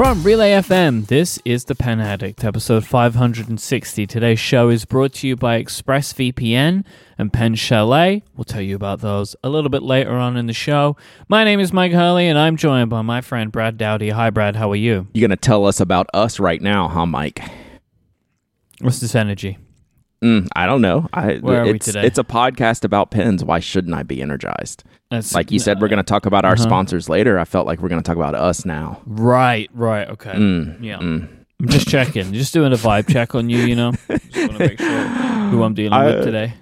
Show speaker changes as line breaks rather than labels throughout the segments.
From Relay FM, this is The Pen Addict, episode 560. Today's show is brought to you by ExpressVPN and Pen Chalet. We'll tell you about those a little bit later on in the show. My name is Myke Hurley, and I'm joined by my friend Brad Dowdy. Hi, Brad. How are you?
You're going to tell us about us right now, huh, Myke?
What's this energy?
Mm, I don't know. I,
Where are we
it's,
today?
It's a podcast about pens. Why shouldn't I be energized?
That's,
Like you said, we're going to talk about our
Uh-huh.
sponsors later. I felt like we're going to talk about us now.
Right, right, okay.
Mm,
Yeah.
mm.
I'm just checking, just doing a vibe check on you, you know? Just want to make sure who I'm dealing with
I-
today.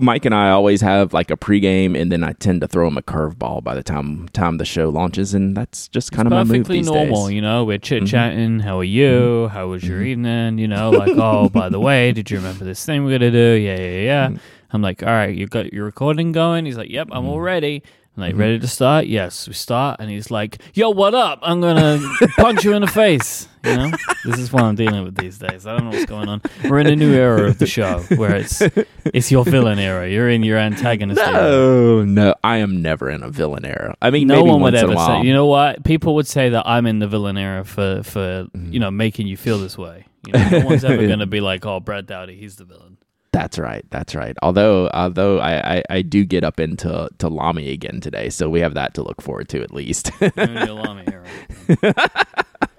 Mike and I always have like a pregame, and then I tend to throw him a curveball by the time time the show launches, and that's just kind of my move these
normal,
days. Mm-hmm.
you know. We're chit chatting. How are you? How was your evening? You know, like, oh, by the way, did you remember this thing we're gonna do? Yeah, yeah, yeah.
Mm-hmm.
I'm like, all right, you got your recording going. He's like, yep, I'm all ready. I'm
Mm-hmm.
like, ready to start? Yes, we start. And he's like, yo, what up? I'm gonna punch you in the face. You know, this is what I'm dealing with these days. I don't know what's going on. We're in a new era of the show where it's it's your villain era. You're in your antagonist era.
No, no, I am never in a villain era. I mean,
no
maybe
one would ever say. You know what? People would say that I'm in the villain era for for
Mm.
you know making you feel this way. You know, no one's ever going to be like, "Oh, Brad Dowdy, he's the villain."
That's right. That's right. Although, although I, I, I do get up into to Lamy again today, so we have that to look forward to at least.
You're in the Lamy era.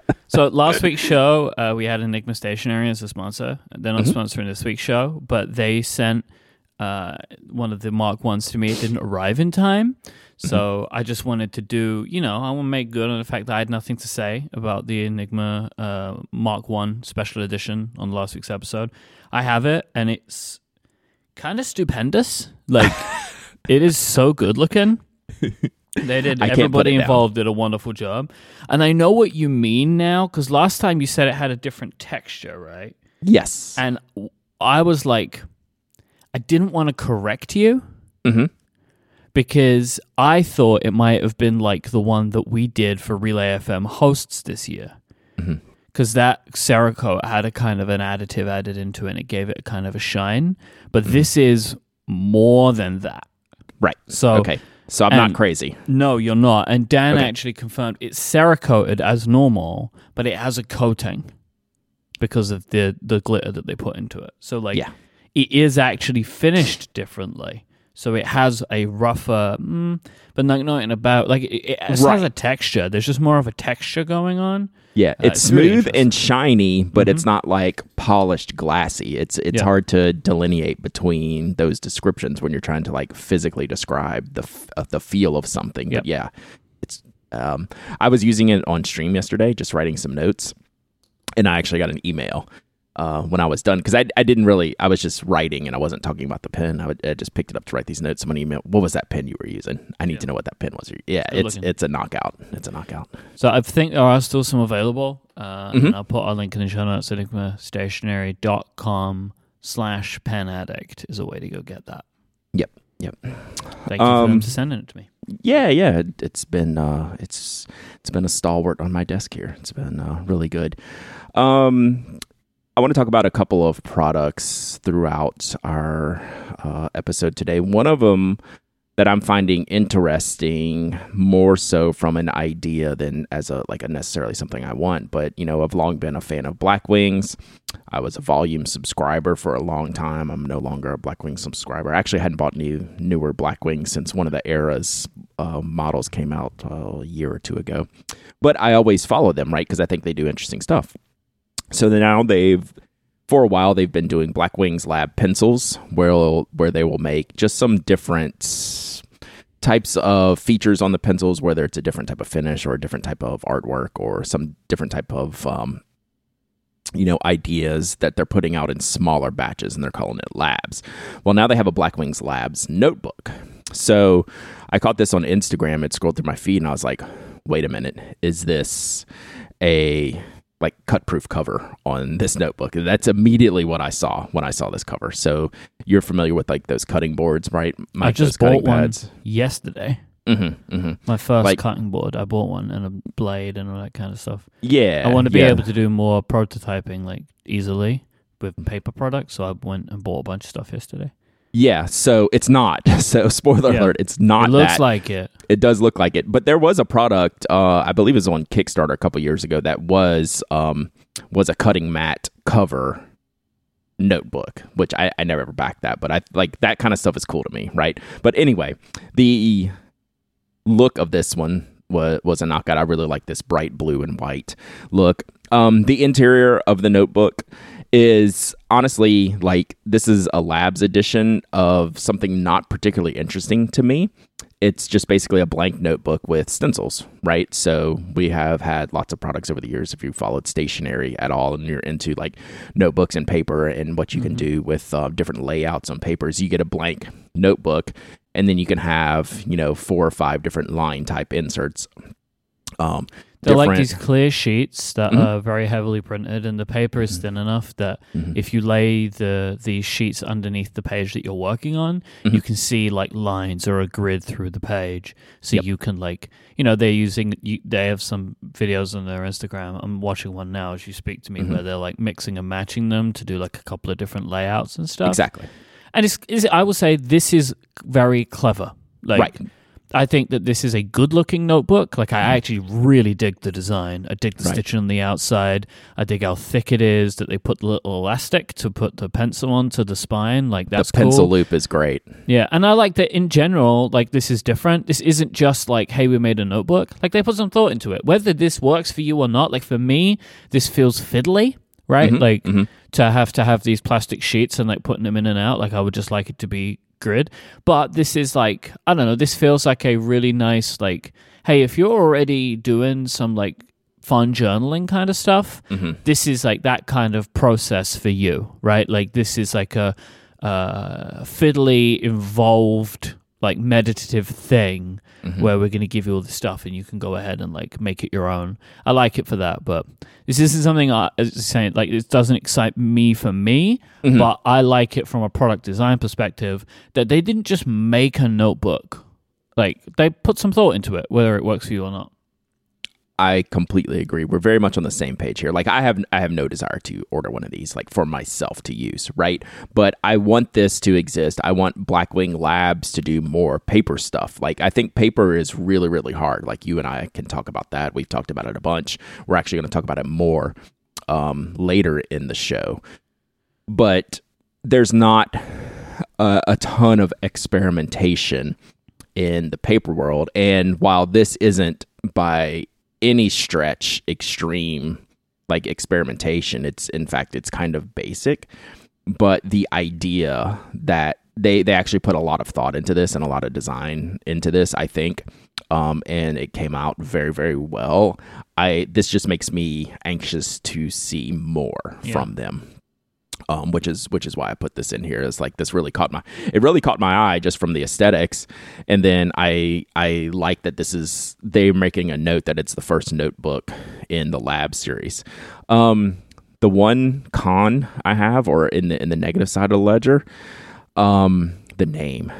so last week's show, uh, we had Enigma Stationery as a sponsor. They're
Mm-hmm.
not sponsoring this week's show, but they sent uh, one of the Mark ones to me. It didn't arrive in time. So
Mm-hmm.
I just wanted to do, you know, I want to make good on the fact that I had nothing to say about the Enigma uh, Mark One Special Edition on last week's episode. I have it, and it's kind of stupendous. Like, it is so good looking. They did.
I
everybody
it down.
involved did a wonderful job, and I know what you mean now because last time you said it had a different texture, right?
yes.
And I was like, I didn't want to correct you
Mhm.
because I thought it might have been like the one that we did for Relay FM hosts this year. Because that Cerakote had a kind of an additive added into it and it gave it a kind of a shine. But
Mm-hmm.
this is more than that.
right.
So
okay. So I'm not crazy.
no, you're not. And Dan
Okay.
actually confirmed it's Cerakoted as normal, but it has a coating because of the the glitter that they put into it. So like
Yeah.
It is actually finished differently. So it has a rougher, mm, but not in about like it, it has a texture. There's just more of a texture going on.
Yeah,
Uh,
it's
it's
smooth and shiny, but it's not like polished glassy. It's it's
Yeah.
hard to delineate between those descriptions when you're trying to like physically describe the f- uh, the feel of something.
Yep.
But yeah, it's um I was using it on stream yesterday just writing some notes and I actually got an email uh, when I was done because I, I didn't really I was just writing and I wasn't talking about the pen. I, would, I just picked it up to write these notes. Someone emailed, "What was that pen you were using? I need to know what that pen was." Yeah,
Good
it's
looking.
it's a knockout. It's a knockout.
So I think there are still some available. Uh,
Mhm.
and I'll put a link in the show notes. enigmastationery.com slash pen addict is a way to go get that.
Yep, yep.
Thank you for
Um,
for sending it to me.
Yeah, yeah, it, it's been uh, it's it's been a stalwart on my desk here. It's been uh, really good. Um, I want to talk about a couple of products throughout our uh, episode today. One of them that I'm finding interesting, more so from an idea than as a like a necessarily something I want. But you know, I've long been a fan of Blackwings. I was a volume subscriber for a long time. I'm no longer a Blackwing subscriber. I actually hadn't bought new newer Blackwings since one of the eras uh, models came out uh, a year or two ago. But I always follow them, right? Because I think they do interesting stuff. So now they've, for a while, they've been doing Blackwings Lab pencils, where where they will make just some different types of features on the pencils, whether it's a different type of finish or a different type of artwork or some different type of um, you know ideas that they're putting out in smaller batches and they're calling it labs. Well now they have a Blackwings labs notebook. So i caught this on instagram. It scrolled through my feed and i was like wait a minute. Is this a like cut proof cover on this notebook that's immediately what i saw when i saw this cover so you're familiar with like those cutting boards right
I just bought one
pads?
yesterday.
Mm-hmm, mm-hmm.
My first
Like-
cutting board. I bought one and a blade and all that kind of stuff.
yeah
I want to be
yeah.
able to do more prototyping like easily with paper products. So I went and bought a bunch of stuff yesterday.
Yeah, so it's not. So spoiler
Yeah.
alert, it's not
it looks
that.
like it.
it does look like it. But there was a product, uh, I believe it was on Kickstarter a couple years ago that was um, was a cutting mat cover notebook, which I, I never ever backed that, but I like that kind of stuff is cool to me, right? But anyway, the look of this one was was a knockout. I really like this bright blue and white look. Um, the interior of the notebook is honestly like this is a labs edition of something not particularly interesting to me. It's just basically a blank notebook with stencils, right? So we have had lots of products over the years. If you followed stationery at all and you're into like notebooks and paper and what you can do with uh, different layouts on papers, you get a blank notebook and then you can have, you know, four or five different line type inserts. Um,
They're like these clear sheets that
Mhm.
are very heavily printed, and the paper is thin enough that
Mhm.
if you lay the these sheets underneath the page that you're working on, you can see like lines or a grid through the page. So
Yep.
you can like, you know, they're using. You, they have some videos on their Instagram. I'm watching one now as you speak to me, where they're like mixing and matching them to do like a couple of different layouts and stuff.
exactly.
And it's, it's I will say this is very clever. Like,
Right.
I think that this is a good looking notebook. Like I actually really dig the design. I dig the
Mm-hmm. Right.
stitching on the outside. I dig how thick it is that they put the little elastic to put the pencil onto the spine. Like that's
the pencil
cool.
loop is great.
Yeah, and I like that in general. Like this is different. This isn't just like, hey, we made a notebook. Like they put some thought into it. Whether this works for you or not. Like for me, this feels fiddly. Right,
Mhm,
like
mhm.
to have to have these plastic sheets and like putting them in and out. Like I would just like it to be grid. But this is like I don't know. This feels like a really nice like. Hey, if you're already doing some like fun journaling kind of stuff,
Mhm.
this is like that kind of process for you, right? Like this is like a uh, fiddly, involved, like meditative thing
Mhm.
where we're going to give you all the stuff and you can go ahead and like make it your own. I like it for that, but this isn't something I as saying like it doesn't excite me for me,
Mhm.
but I like it from a product design perspective that they didn't just make a notebook. Like they put some thought into it, whether it works for you or not.
I completely agree. We're very much on the same page here. Like I have I have no desire to order one of these like for myself to use, right? But I want this to exist. I want Blackwing Labs to do more paper stuff. Like I think paper is really really hard. Like you and I can talk about that. We've talked about it a bunch. We're actually going to talk about it more um, later in the show. But there's not a, a ton of experimentation in the paper world. And while this isn't by any stretch extreme like experimentation, it's in fact it's kind of basic. But the idea that they they actually put a lot of thought into this and a lot of design into this, I think. Um, and it came out very, very well. I this just makes me anxious to see more
Yeah.
from them um, which is which is why I put this in here. Is like this really caught my it really caught my eye just from the aesthetics, and then I I like that this is they're making a note that it's the first notebook in the lab series. Um, the one con I have, or in the in the negative side of the ledger, um, the name.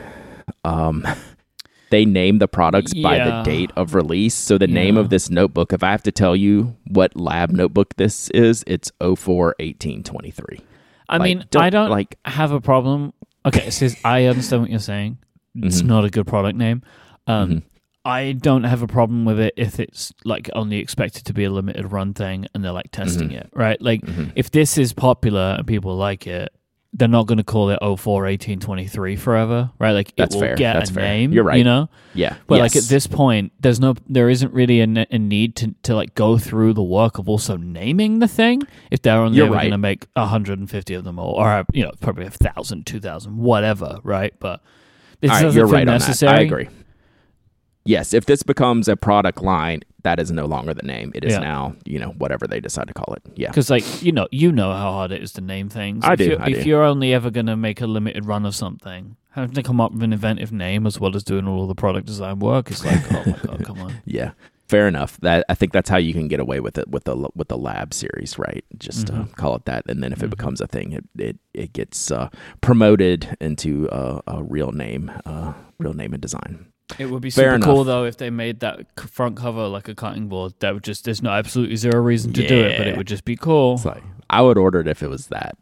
Um, they name the products by the date of release. So the name of this notebook, if I have to tell you what lab notebook this is, it's 04 1823.
I
Like,
mean,
don't-
I don't
like-
have a problem. Okay, so I understand what you're saying. It's
Mhm.
not a good product name. Um,
Mhm.
I don't have a problem with it if it's like only expected to be a limited run thing and they're like testing
Mhm.
it, right? Like
Mhm.
if this is popular and people like it, they're not going to call it 04 1823 forever, right? Like
That's
it will
fair.
get
That's
a
fair.
name,
You're right.
You know,
Yeah.
but like at this point, there's no, there isn't really a, a need to to like go through the work of also naming the thing. If they're only
right.
going to make 150 of them, or, or you know, probably a thousand, two thousand, whatever, right? But this
All right,
doesn't
you're
feel
right
necessary.
I agree. Yes, if this becomes a product line, that is no longer the name. It is
Yeah.
now, you know, whatever they decide to call it. Yeah.
Because like you know, you know how hard it is to name things.
I
if
do,
You're,
I
if
do.
you're only ever going to make a limited run of something, having to come up with an inventive name as well as doing all the product design work is like, oh my god, come on.
Yeah. Fair enough. That I think that's how you can get away with it with the with the lab series, right? Just uh,
Mhm.
call it that, and then if it
Mhm.
becomes a thing, it it, it gets uh, promoted into a, a real name, uh, real name and design.
It would be
Fair
super cool though if they made that front cover like a cutting board. That would just there's no absolutely zero reason to do it, but it would just be cool.
Like I would order it if it was that.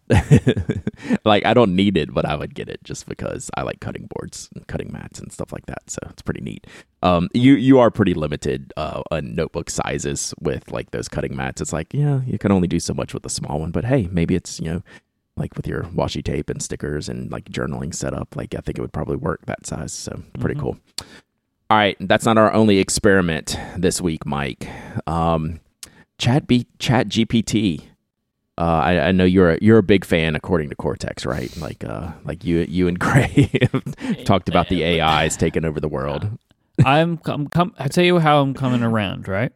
like I don't need it, but I would get it just because I like cutting boards and cutting mats and stuff like that. So it's pretty neat. Um, you you are pretty limited uh, on notebook sizes with like those cutting mats. It's like yeah, you can only do so much with a small one. But hey, maybe it's you know like with your washi tape and stickers and like journaling setup. Like I think it would probably work that size. So pretty mm-hmm. cool. All right, that's not our only experiment this week, Myke. Um, Chat B Chat GPT. Uh, I, I, know you're a, you're a big fan, according to Cortex, right? Like uh, like you you and Grey talked about the AIs taking over the world.
I'm I'm com- I tell you how I'm coming around, right?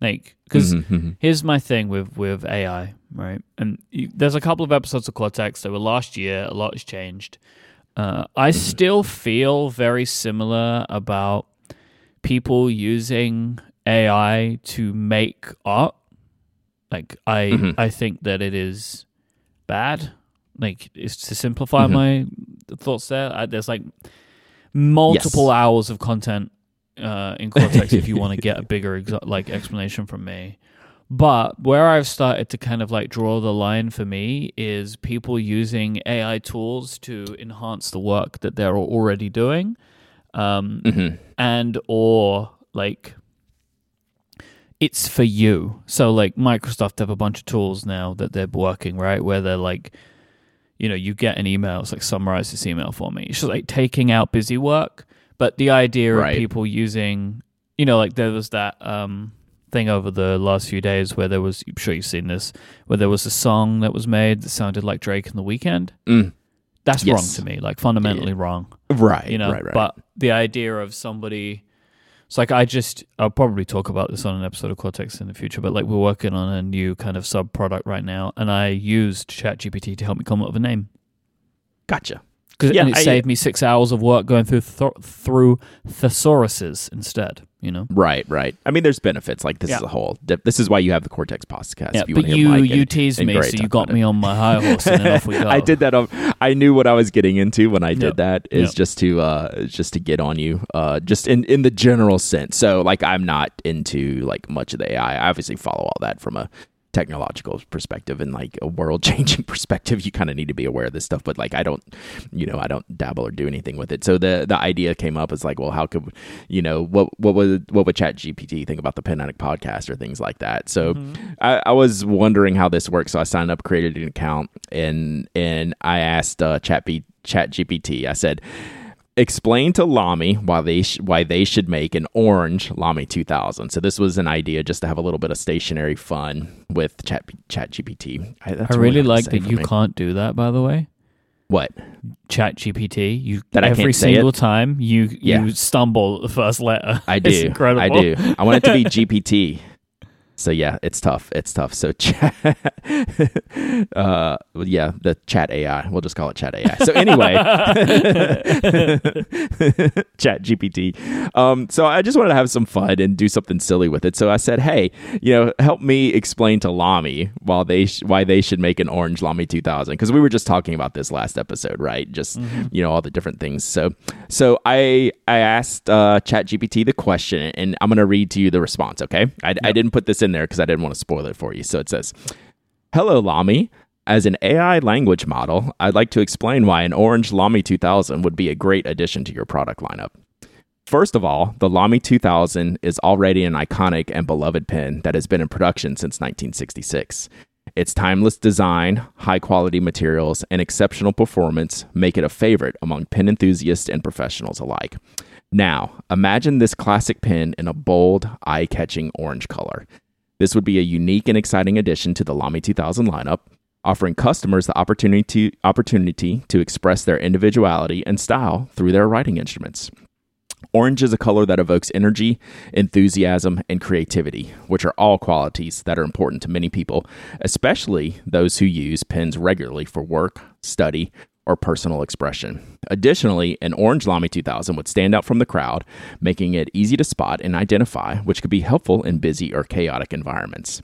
Like because mm-hmm, mm-hmm. here's my thing with with AI, right? And you, there's a couple of episodes of Cortex that were last year. A lot has changed. Uh, I mm-hmm. still feel very similar about people using AI to make art. Like I mm-hmm. I think that it is bad. Like it's to simplify mm-hmm. my thoughts there. I, there's like multiple yes. hours of content uh, in Cortex if you want to get a bigger exa- like explanation from me. But where I've started to kind of like draw the line for me is people using AI tools to enhance the work that they're already doing, um, mm-hmm. and or like it's for you. So like Microsoft have a bunch of tools now that they're working right where they're like, you know, you get an email, it's like summarize this email for me. It's just like taking out busy work, but the idea right. of people using, you know, like there was that um, thing over the last few days where there was, I'm sure you've seen this, where there was a song that was made that sounded like Drake in the Weeknd. Mm. That's yes. wrong to me, like fundamentally yeah. wrong.
Right.
You know,
right, right.
but the idea of somebody it's like I just I'll probably talk about this on an episode of Cortex in the future, but like we're working on a new kind of sub product right now, and I used ChatGPT to help me come up with a name.
Gotcha.
Because yeah, it I, saved me six hours of work going through th- through thesauruses instead you know?
Right, right. I mean, there's benefits. Like this yeah. is a whole. This is why you have the Cortex podcast.
Yeah, you but you you and, teased and me, so you got me on my high horse, and off we go.
I did that. On, I knew what I was getting into when I did yep. that. Is yep. just to uh just to get on you, uh, just in in the general sense. So like, I'm not into like much of the AI. I obviously follow all that from a technological perspective and like a world changing perspective, you kind of need to be aware of this stuff. But like, I don't, you know, I don't dabble or do anything with it. So the the idea came up as like, well, how could, you know, what what would what would Chat GPT think about the Addict podcast or things like that? So mm-hmm. I, I, was wondering how this works. So I signed up, created an account, and and I asked uh, Chat B, Chat GPT. I said explain to Lamy why they sh- why they should make an orange Lamy 2000. So this was an idea just to have a little bit of stationery fun with Chat Chat GPT.
I, I really like that you me. can't do that. By the way,
what
Chat GPT? You that every single time you yeah. you stumble the first letter.
I do. I do. I want it to be GPT. So yeah, it's tough. It's tough. So chat, uh, yeah, the chat AI. We'll just call it chat AI. So anyway, chat GPT. Um, so I just wanted to have some fun and do something silly with it. So I said, hey, you know, help me explain to Lamy why they sh- why they should make an orange Lamy 2000 because we were just talking about this last episode, right? Just mm-hmm. you know all the different things. So so I I asked uh, Chat GPT the question, and I'm gonna read to you the response. Okay, I, yep. I didn't put this in in there because I didn't want to spoil it for you. So it says, Hello, Lamy. As an AI language model, I'd like to explain why an orange Lamy 2000 would be a great addition to your product lineup. First of all, the Lamy 2000 is already an iconic and beloved pen that has been in production since 1966. Its timeless design, high quality materials, and exceptional performance make it a favorite among pen enthusiasts and professionals alike. Now, imagine this classic pen in a bold, eye catching orange color. This would be a unique and exciting addition to the Lamy 2000 lineup, offering customers the opportunity to, opportunity to express their individuality and style through their writing instruments. Orange is a color that evokes energy, enthusiasm, and creativity, which are all qualities that are important to many people, especially those who use pens regularly for work, study, or personal expression. Additionally, an orange Lamy 2000 would stand out from the crowd, making it easy to spot and identify, which could be helpful in busy or chaotic environments.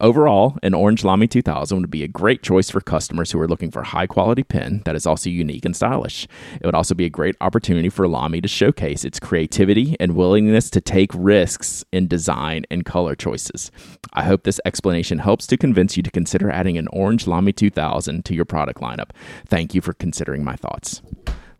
Overall, an orange Lamy 2000 would be a great choice for customers who are looking for a high quality pen that is also unique and stylish. It would also be a great opportunity for Lamy to showcase its creativity and willingness to take risks in design and color choices. I hope this explanation helps to convince you to consider adding an orange Lamy 2000 to your product lineup. Thank you for considering my thoughts.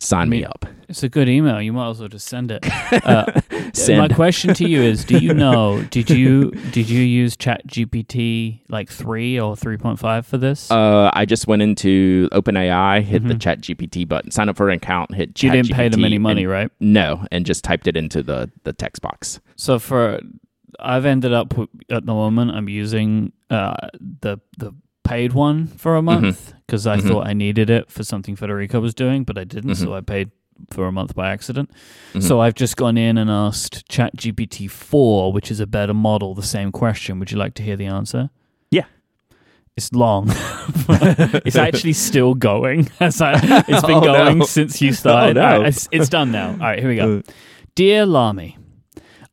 Sign me up.
It's a good email. You might as well just send it. Uh,
Send.
My question to you is: Do you know? Did you did you use Chat GPT like three or three point five for this?
Uh, I just went into OpenAI, hit the Chat GPT button, sign up for an account, hit.
Mm-hmm. you didn't pay them any money,
and-
right?
No, and just typed it into the the text box.
So for I've ended up at the moment I'm using uh, the the paid one for a month because I
Mhm.
thought I needed it for something Federico was doing, but I didn't,
Mm-hmm.
so I paid for a month by accident.
Mhm.
So I've just gone in and asked ChatGPT four, which is a better model, the same question. Would you like to hear the answer?
Yeah.
It's long. it's actually still going. It's been
Oh,
going
no.
since you started.
Oh, no.
All right, it's, it's done now. All right, here we go. Dear Lamy,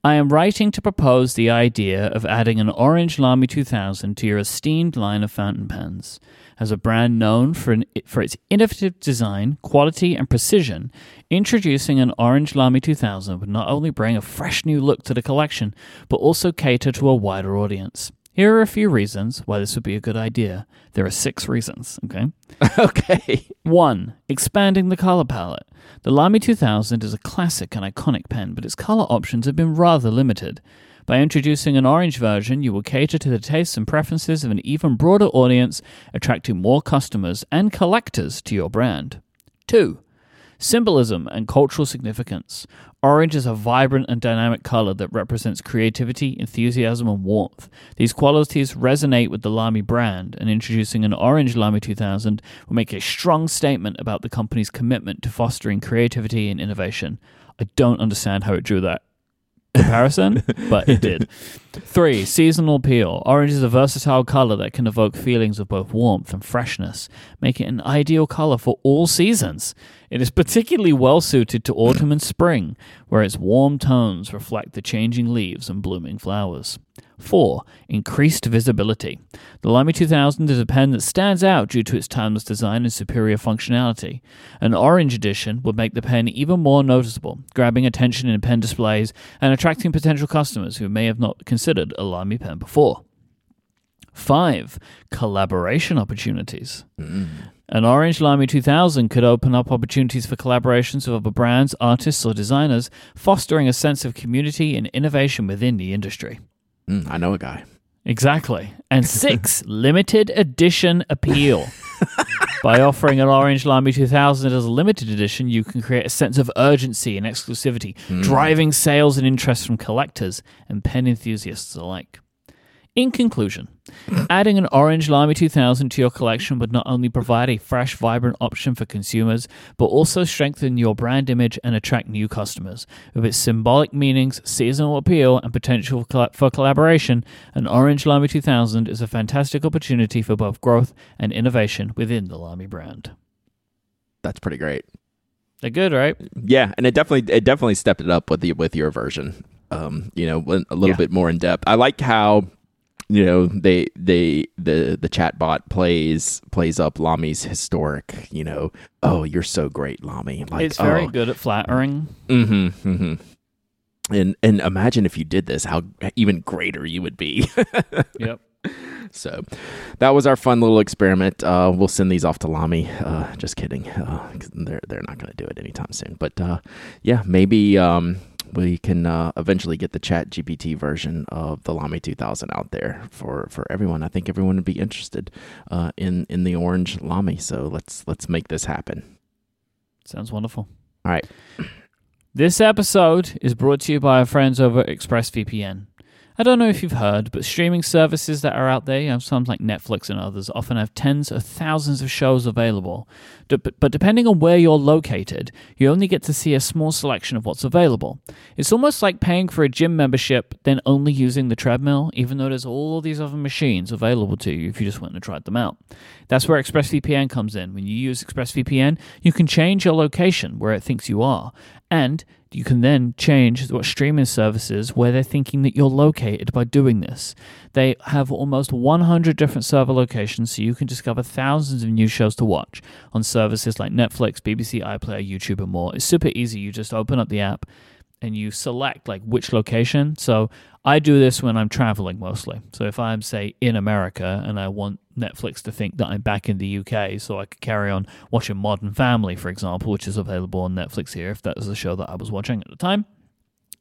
I am writing to propose the idea of adding an orange Lamy 2000 to your esteemed line of fountain pens. As a brand known for, an, for its innovative design, quality, and precision, introducing an orange Lamy 2000 would not only bring a fresh new look to the collection, but also cater to a wider audience. Here are a few reasons why this would be a good idea. There are six reasons, okay?
okay.
1. Expanding the color palette. The Lamy 2000 is a classic and iconic pen, but its color options have been rather limited. By introducing an orange version, you will cater to the tastes and preferences of an even broader audience, attracting more customers and collectors to your brand. 2. Symbolism and cultural significance. Orange is a vibrant and dynamic color that represents creativity, enthusiasm, and warmth. These qualities resonate with the Lamy brand, and introducing an orange Lamy 2000 will make a strong statement about the company's commitment to fostering creativity and innovation. I don't understand how it drew that comparison, but it did. Three, seasonal appeal. Orange is a versatile color that can evoke feelings of both warmth and freshness, making it an ideal color for all seasons. It is particularly well suited to autumn and spring, where its warm tones reflect the changing leaves and blooming flowers. 4. Increased visibility. The Lamy 2000 is a pen that stands out due to its timeless design and superior functionality. An orange edition would make the pen even more noticeable, grabbing attention in pen displays and attracting potential customers who may have not considered a Lamy pen before. 5. Collaboration opportunities. An Orange Lamy 2000 could open up opportunities for collaborations with other brands, artists, or designers, fostering a sense of community and innovation within the industry.
Mm, I know a guy.
Exactly. And six, limited edition appeal. By offering an Orange Lamy 2000 as a limited edition, you can create a sense of urgency and exclusivity, hmm. driving sales and interest from collectors and pen enthusiasts alike. In conclusion, adding an Orange Lamy 2000 to your collection would not only provide a fresh, vibrant option for consumers, but also strengthen your brand image and attract new customers. With its symbolic meanings, seasonal appeal, and potential for collaboration, an Orange Lamy 2000 is a fantastic opportunity for both growth and innovation within the Lamy brand.
That's pretty great.
They're good, right?
Yeah, and it definitely it definitely stepped it up with the with your version. Um, you know, a little
Yeah.
bit more in depth. I like how you know they they the the chat bot plays plays up Lamy's historic. You know, oh, you're so great, Lamy. Like,
it's very
oh,
good at flattering.
Mm-hmm, mm-hmm. And and imagine if you did this, how even greater you would be.
Yep.
So that was our fun little experiment. Uh, we'll send these off to Lamy. Uh, just kidding. Uh, they're they're not going to do it anytime soon. But uh, yeah, maybe um, we can uh, eventually get the Chat GPT version of the Lamy 2000 out there for, for everyone. I think everyone would be interested uh, in in the orange Lamy. So let's let's make this happen.
Sounds wonderful.
All right.
This episode is brought to you by our friends over at ExpressVPN. I don't know if you've heard, but streaming services that are out there, some like Netflix and others, often have tens of thousands of shows available. But depending on where you're located, you only get to see a small selection of what's available. It's almost like paying for a gym membership, then only using the treadmill, even though there's all these other machines available to you if you just went and tried them out. That's where ExpressVPN comes in. When you use ExpressVPN, you can change your location where it thinks you are, And you can then change what streaming services where they're thinking that you're located by doing this. They have almost 100 different server locations, so you can discover thousands of new shows to watch on services like Netflix, BBC iPlayer, YouTube, and more. It's super easy. You just open up the app and you select like which location. So I do this when I'm traveling mostly. So if I'm say in America and I want Netflix to think that I'm back in the UK, so I could carry on watching Modern Family, for example, which is available on Netflix here, if that was the show that I was watching at the time.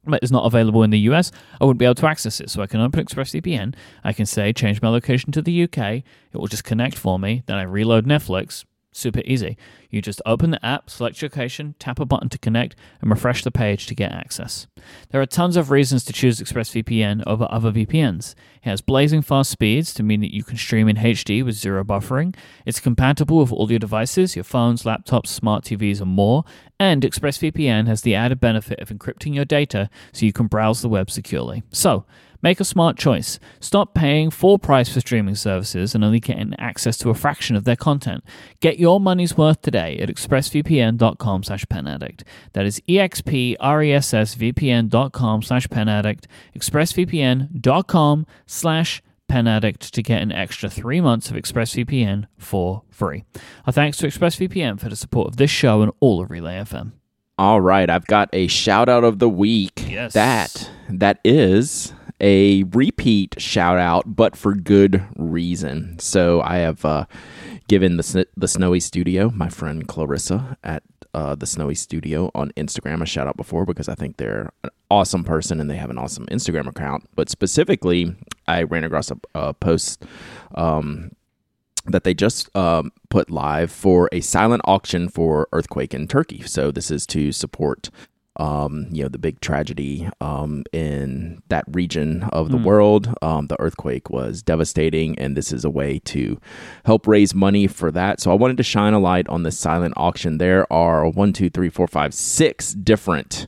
But it's not available in the US, I wouldn't be able to access it. So I can open ExpressVPN, I can say change my location to the UK, it will just connect for me, then I reload Netflix, super easy. You just open the app, select your location, tap a button to connect, and refresh the page to get access. There are tons of reasons to choose ExpressVPN over other VPNs. It has blazing fast speeds to mean that you can stream in HD with zero buffering. It's compatible with all your devices, your phones, laptops, smart TVs, and more. And ExpressVPN has the added benefit of encrypting your data so you can browse the web securely. So, Make a smart choice. Stop paying full price for streaming services and only getting access to a fraction of their content. Get your money's worth today at expressvpn.com slash penaddict. That is expressvpn.com slash penaddict, expressvpn.com slash penaddict to get an extra three months of ExpressVPN for free. Our thanks to ExpressVPN for the support of this show and all of Relay FM.
All right, I've got a shout out of the week.
Yes.
That that is a repeat shout out, but for good reason. So I have uh, given the the Snowy Studio, my friend Klarissa at uh, the Snowy Studio on Instagram, a shout out before because I think they're an awesome person and they have an awesome Instagram account. But specifically, I ran across a, a post. Um, that they just um, put live for a silent auction for earthquake in Turkey. So this is to support um, you know, the big tragedy um, in that region of the mm. world. Um, the earthquake was devastating, and this is a way to help raise money for that. So I wanted to shine a light on the silent auction. There are one, two, three, four, five, six different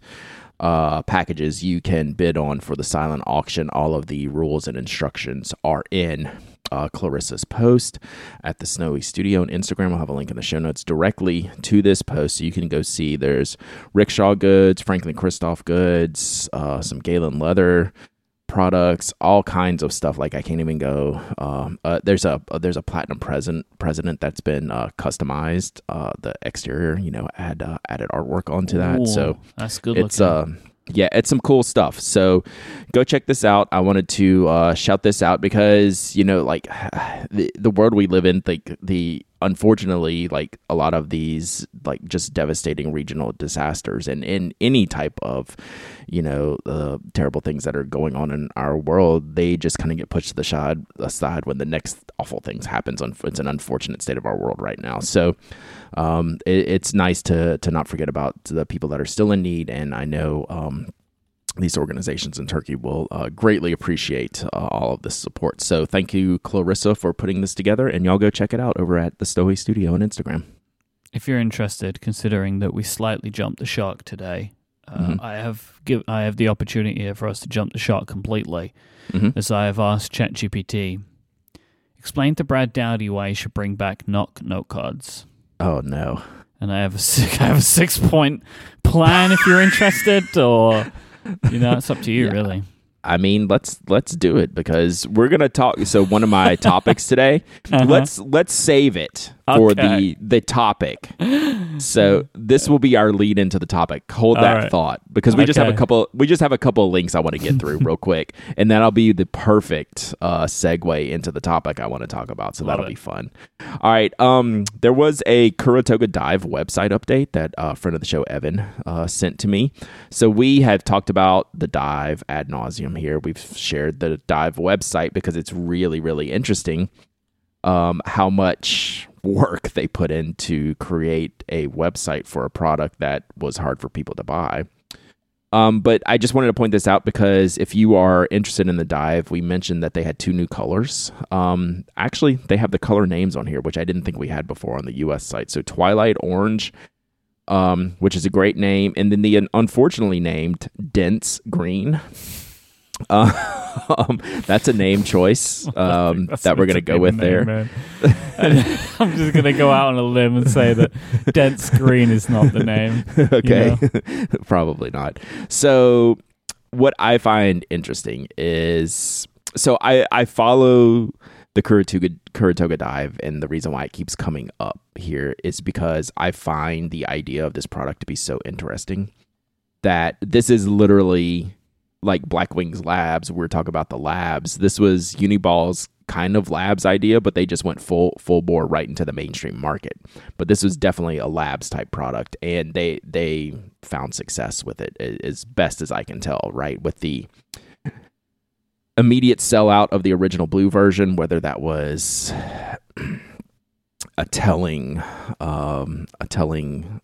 uh, packages you can bid on for the silent auction. All of the rules and instructions are in uh, Klarissa's post at the Snowy Studio on Instagram. I'll have a link in the show notes directly to this post so you can go see. There's Rickshaw goods, Franklin Christoph goods, uh, some Galen leather products, all kinds of stuff. Like I can't even go. Um, uh, there's a uh, there's a platinum present president that's been uh, customized. Uh, the exterior, you know, add uh, added artwork onto that.
Ooh,
so
that's good.
It's uh, yeah, it's some cool stuff. So go check this out. I wanted to uh, shout this out because you know, like the the world we live in, like the unfortunately, like a lot of these like just devastating regional disasters and in any type of you know uh, terrible things that are going on in our world, they just kind of get pushed to the side aside when the next awful things happens. It's an unfortunate state of our world right now. So um, it, it's nice to to not forget about the people that are still in need, and I know. Um, these organizations in Turkey will uh, greatly appreciate uh, all of this support. So thank you, Klarissa, for putting this together, and y'all go check it out over at the Snowy Studio on Instagram.
If you're interested, considering that we slightly jumped the shark today, uh, mm-hmm. I have give I have the opportunity here for us to jump the shark completely, mm-hmm. as I have asked ChatGPT. Explain to Brad Dowdy why he should bring back Nock note cards.
Oh no!
And I have a six, I have a six point plan if you're interested, or you know, it's up to you, yeah. really.
I mean, let's let's do it because we're gonna talk. So one of my topics today, uh-huh. let's let's save it for okay. the the topic. So this will be our lead into the topic. Hold All that right. thought because we okay. just have a couple. We just have a couple of links I want to get through real quick, and that'll be the perfect uh, segue into the topic I want to talk about. So Love that'll it. be fun. All right. Um, there was a Kuru Toga Dive website update that a uh, friend of the show Evan uh, sent to me. So we have talked about the dive ad nauseum here. We've shared the dive website because it's really really interesting. Um, how much work they put in to create a website for a product that was hard for people to buy. Um, but I just wanted to point this out because if you are interested in the dive, we mentioned that they had two new colors. Um, actually, they have the color names on here, which I didn't think we had before on the US site. So Twilight Orange, um, which is a great name, and then the unfortunately named Dense Green. Um, that's a name choice um, that we're going to go with
name,
there.
I'm just gonna go out on a limb and say that dense green is not the name.
okay. Probably not. So, what I find interesting is so I, I follow the Kuru Toga, Kuratoga dive, and the reason why it keeps coming up here is because I find the idea of this product to be so interesting that this is literally like Blackwings Labs. We are talking about the labs. This was Uni-ball's kind of labs idea, but they just went full full bore right into the mainstream market. But this was definitely a labs type product, and they they found success with it as best as I can tell. Right with the immediate sellout of the original blue version, whether that was a telling um, a telling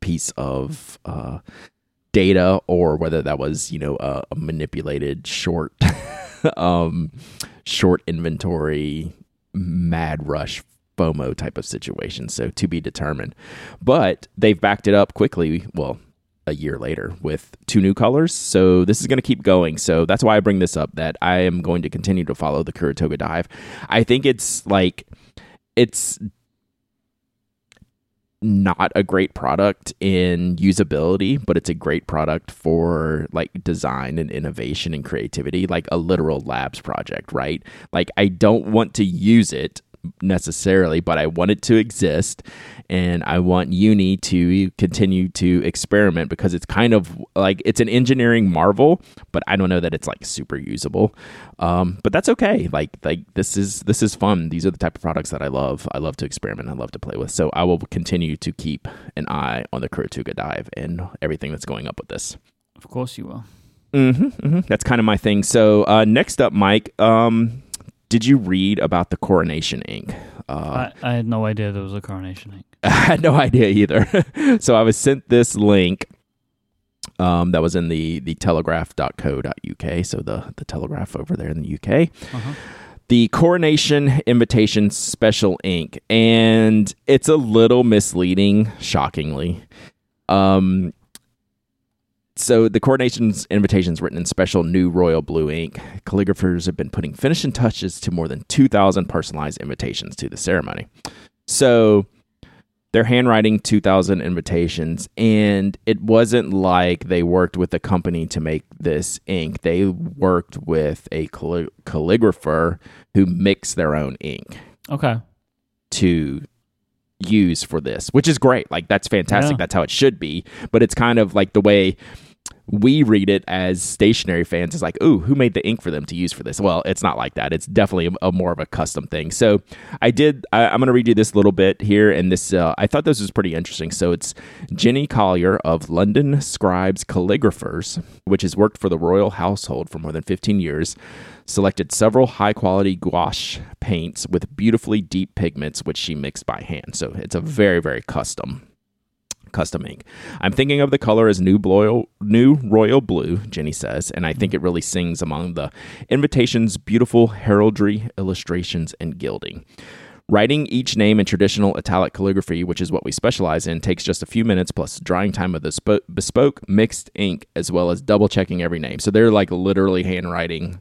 piece of uh, data or whether that was you know a, a manipulated short um, short inventory mad rush FOMO type of situation. So to be determined. But they've backed it up quickly. Well, a year later with two new colors. So this is going to keep going. So that's why I bring this up that I am going to continue to follow the Kuru Toga dive. I think it's like it's not a great product in usability, but it's a great product for like design and innovation and creativity, like a literal labs project, right? Like I don't want to use it necessarily, but I want it to exist and I want Uni to continue to experiment because it's kind of like it's an engineering marvel, but I don't know that it's like super usable. Um, but that's okay. Like like this is this is fun. These are the type of products that I love. I love to experiment. I love to play with. So I will continue to keep an eye on the Kuru Toga dive and everything that's going up with this.
Of course you will.
Mm-hmm, mm-hmm. That's kind of my thing. So uh, next up, Myke, um, did you read about the Coronation ink?
Uh, I, I, had no idea there was a coronation ink.
I had no idea either. so I was sent this link um, that was in the the telegraph.co.uk. So the the telegraph over there in the UK. Uh-huh. The Coronation Invitation Special Ink, and it's a little misleading, shockingly. Um, so the coronation's invitations written in special new royal blue ink. Calligraphers have been putting finishing touches to more than 2,000 personalized invitations to the ceremony. So they're handwriting 2,000 invitations, and it wasn't like they worked with a company to make this ink. They worked with a calli- calligrapher who mixed their own ink.
Okay.
To use for this, which is great. Like that's fantastic. Yeah. That's how it should be. But it's kind of like the way we read it as stationery fans is like, ooh, who made the ink for them to use for this? Well, it's not like that. It's definitely a, a more of a custom thing. So I did. I, am going to read you this little bit here, and this uh, I thought this was pretty interesting. So it's Jenny Collier of London Scribes Calligraphers, which has worked for the royal household for more than 15 years. Selected several high quality gouache paints with beautifully deep pigments, which she mixed by hand. So it's a very, very custom custom ink. I'm thinking of the color as new, bloil, new royal blue, Jenny says, and I think it really sings among the invitation's beautiful heraldry, illustrations, and gilding. Writing each name in traditional italic calligraphy, which is what we specialize in, takes just a few minutes plus drying time of the bespoke mixed ink, as well as double checking every name. So they're like literally handwriting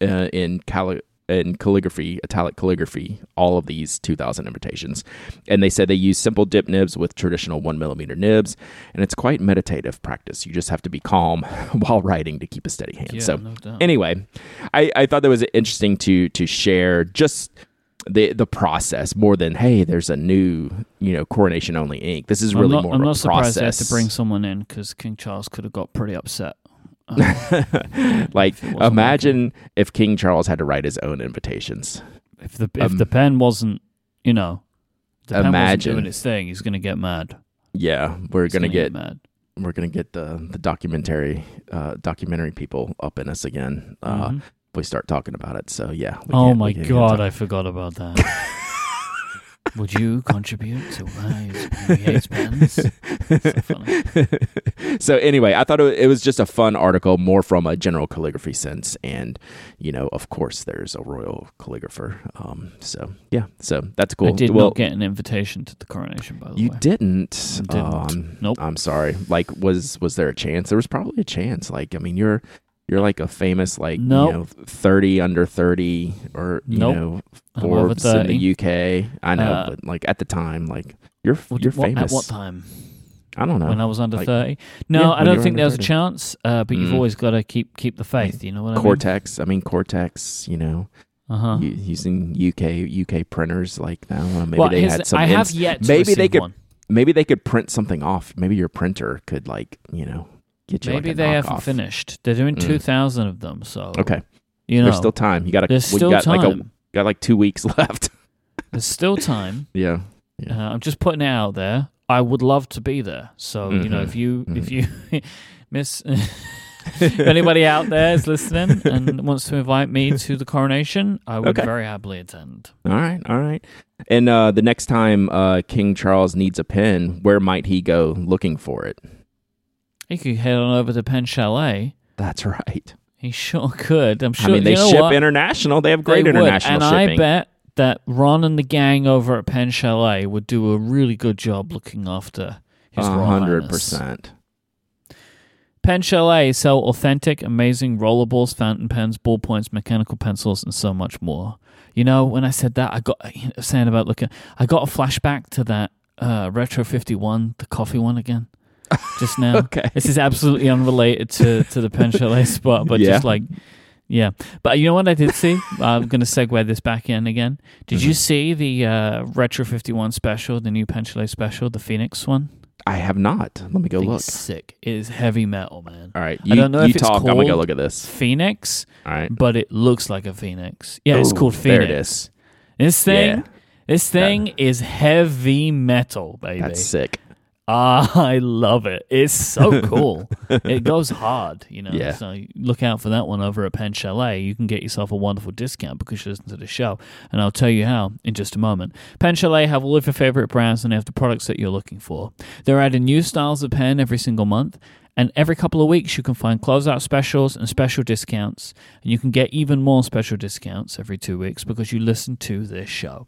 uh, in cali- in calligraphy, italic calligraphy, all of these 2,000 invitations. And they said they use simple dip nibs with traditional one millimeter nibs, and it's quite meditative practice. You just have to be calm while writing to keep a steady hand.
Yeah,
so,
no
anyway, I, I thought that was interesting to to share just the the process more than hey, there's a new you know coronation only ink. This is really
I'm not,
more.
I'm
of a
not surprised
process.
they had to bring someone in because King Charles could have got pretty upset.
like imagine if King Charles had to write his own invitations.
If the if um, the pen wasn't, you know, the
imagine
pen wasn't doing its thing, he's gonna get mad.
Yeah, we're gonna,
gonna,
get,
get mad.
We're gonna get the the documentary uh, documentary people up in us again. Uh, mm-hmm. If we start talking about it. So yeah.
Oh my god, I forgot about that. Would you contribute to he pens?
So, so, anyway, I thought it was just a fun article, more from a general calligraphy sense, and you know, of course, there's a royal calligrapher. Um, so yeah, so that's cool.
I did
well,
not get an invitation to the coronation, by the
you
way.
Didn't.
I didn't.
Um,
nope.
I'm sorry. Like, was was there a chance? There was probably a chance. Like, I mean, you're You're like a famous like
Nope.
you know thirty under thirty or you
Nope.
know Forbes in the UK. I know,
Uh,
but like at the time, like you're
What-
you're famous.
At what time?
I don't know.
When I was under
like-
30? No,
Yeah,
I don't think
under
there was a chance, uh, but you've
Mm.
always got to keep keep the faith. You know what I mean?
Cortex. I mean Cortex. You know,
Uh-huh.
u- using UK UK printers like now. uh, Maybe
well,
they had some.
I have
ins-
yet to
maybe they could-
one.
maybe they could print something off. Maybe your printer could like you know get you.
Maybe
like a
they haven't finished. They're doing
Mm.
2,000 of them, so
Okay,
you know,
there's still time. You got to.
there's still
got
time.
like a got like two weeks left.
There's still time.
yeah.
Uh, I'm just putting it out there. I would love to be there. So you know, if you if you miss, if anybody out there is listening and wants to invite me to the coronation, I would
Okay.
very happily attend.
All right, all right. And uh, the next time uh, King Charles needs a pen, where might he go looking for it?
He could head on over to Pen Chalet.
That's right.
He sure could. I'm sure.
I mean, they
you know
ship
what?
international. They have
They
great
would,
international
and
shipping.
I bet that Ron and the gang over at Pen Chalet would do a really good job looking after his
hundred percent.
Pen Chalet sell authentic, amazing rollerballs, fountain pens, ballpoints, mechanical pencils, and so much more. You know, when I said that, I got you know, saying about looking. I got a flashback to that uh, retro fifty one, the coffee one again, just now.
Okay.
This is absolutely unrelated to to the Pen Chalet spot, but
Yeah.
just like. Yeah, but you know what I did see? I'm going to segue this back in again. Did you
Mhm.
see the uh, Retro 51 special, the new Pen Chalet special, the Phoenix one?
I have not. Let me go look.
it's sick. It is heavy metal, man.
All right,
I
you,
don't know
you
if it's
talk. I'm gonna go look at this.
Phoenix,
All right.
but it looks like a phoenix. Yeah, it's
Ooh,
called
there
Phoenix.
it is.
This thing,
Yeah.
this thing is heavy metal, baby.
That's sick.
Ah, I love it. It's so cool. it goes hard, you know.
Yeah.
So look out for that one over at Pen Chalet. You can get yourself a wonderful discount because you listen to the show, and I'll tell you how in just a moment. Pen Chalet have all of your favorite brands and they have the products that you're looking for. They're adding new styles of pen every single month. And every couple of weeks, you can find closeout specials and special discounts. And you can get even more special discounts every two weeks because you listen to this show.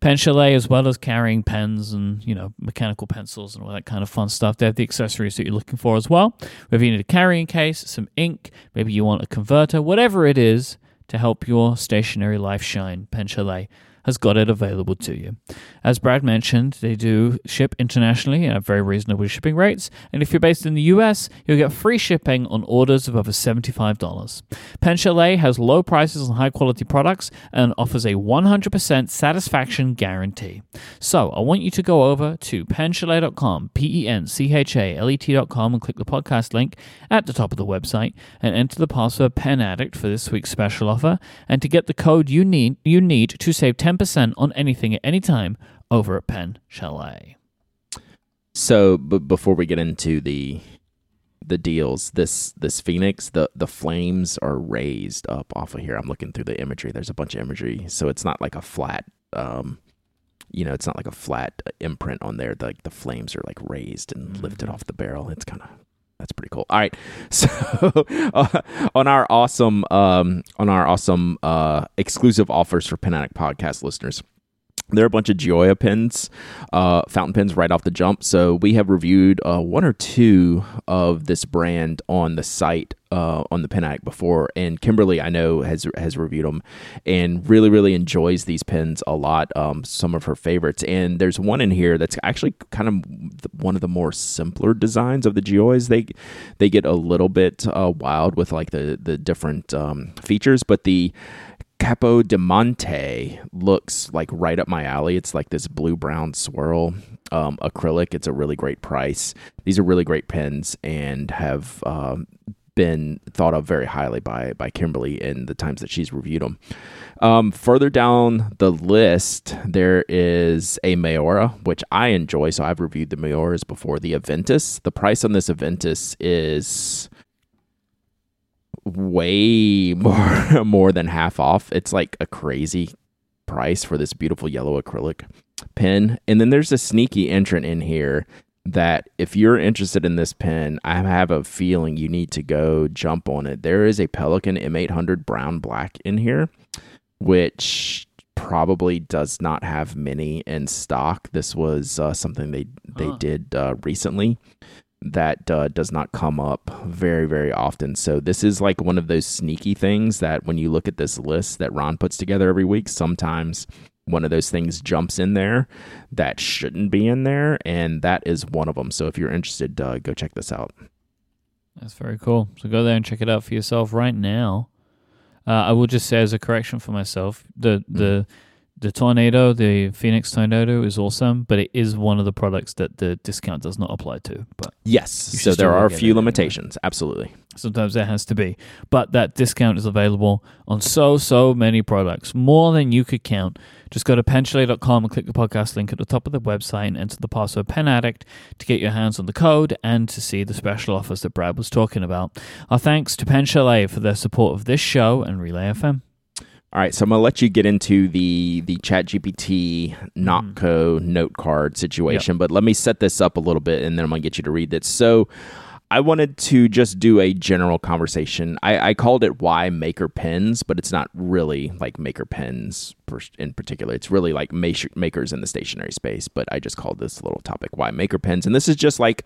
Pen Chalet, as well as carrying pens and, you know, mechanical pencils and all that kind of fun stuff. They have the accessories that you're looking for as well. Whether you need a carrying case, some ink, maybe you want a converter, whatever it is to help your stationery life shine, Pen Chalet has got it available to you. As Brad mentioned, they do ship internationally at very reasonable shipping rates. And if you're based in the US, you'll get free shipping on orders of over $75. Pen Chalet has low prices on high quality products and offers a 100% satisfaction guarantee. So I want you to go over to penchalet.com, P E N C H A L E T.com, and click the podcast link at the top of the website and enter the password Pen Addict for this week's special offer and to get the code you need you need to save 10% on anything at any time over at Pen Chalet.
So, but before we get into the the deals, this this Phoenix, the the flames are raised up off of here. I'm looking through the imagery. There's a bunch of imagery, so it's not like a flat. Um, you know, it's not like a flat imprint on there. Like the flames are like raised and lifted
Mhm.
off the barrel. It's kind of that's pretty cool. All right, so uh, on our awesome um on our awesome uh exclusive offers for Pen Addict podcast listeners. There are a bunch of Gioia pens, uh, fountain pens right off the jump. So we have reviewed uh, one or two of this brand on the site uh, on the Pen Addict before, and Kimberly I know has has reviewed them and really really enjoys these pens a lot. Um, some of her favorites, and there's one in here that's actually kind of one of the more simpler designs of the Gioias. They they get a little bit uh, wild with like the the different um, features, but the Capodimonte looks like right up my alley. It's like this blue brown swirl um, acrylic. It's a really great price. These are really great pens and have um, been thought of very highly by by Kimberly in the times that she's reviewed them. Um, further down the list, there is a Maiora, which I enjoy. So I've reviewed the Maioras before. The Aventus. The price on this Aventus is way more more than half off. It's like a crazy price for this beautiful yellow acrylic pen. And then there's a sneaky entrant in here that if you're interested in this pen, I have a feeling you need to go jump on it. There is a Pelikan M800 brown black in here, which probably does not have many in stock. This was uh, something they they
Huh.
did uh, recently. That uh, does not come up very, very often. So this is like one of those sneaky things that when you look at this list that Ron puts together every week, sometimes one of those things jumps in there that shouldn't be in there, and that is one of them. So if you're interested, uh, go check this out.
That's very cool. So go there and check it out for yourself right now. Uh, I will just say as a correction for myself, the the the tornado, the Phoenix tornado, is awesome, but it is one of the products that the discount does not apply to. But
Yes, so there are a few
anyway.
limitations. Absolutely.
sometimes there has to be. But that discount is available on so so many products, more than you could count. Just go to penchalet.com and click the podcast link at the top of the website and enter the password Pen Addict to get your hands on the code and to see the special offers that Brad was talking about. Our thanks to Pen Chalet for their support of this show and Relay FM.
All right, so I'm gonna let you get into the the Chat GPT Nock Co mm-hmm. note card situation, but let me set this up a little bit, and then I'm gonna get you to read this. So, I wanted to just do a general conversation. I, I called it "Why Maker Pens," but it's not really like Maker Pens per- in particular. It's really like ma- makers in the stationery space. But I just called this little topic "Why Maker Pens," and this is just like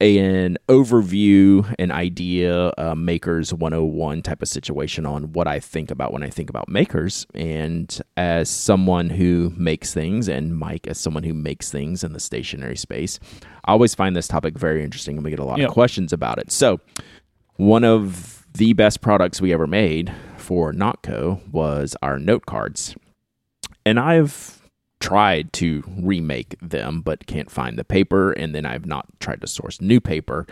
an overview, an idea, uh, makers 101 type of situation on what I think about when I think about makers. And as someone who makes things, and Myke as someone who makes things in the stationery space, I always find this topic very interesting and we get a lot
Yeah.
of questions about it. So, one of the best products we ever made for Nock Co was our note cards. And I've tried to remake them but can't find the paper and then I've not tried to source new paper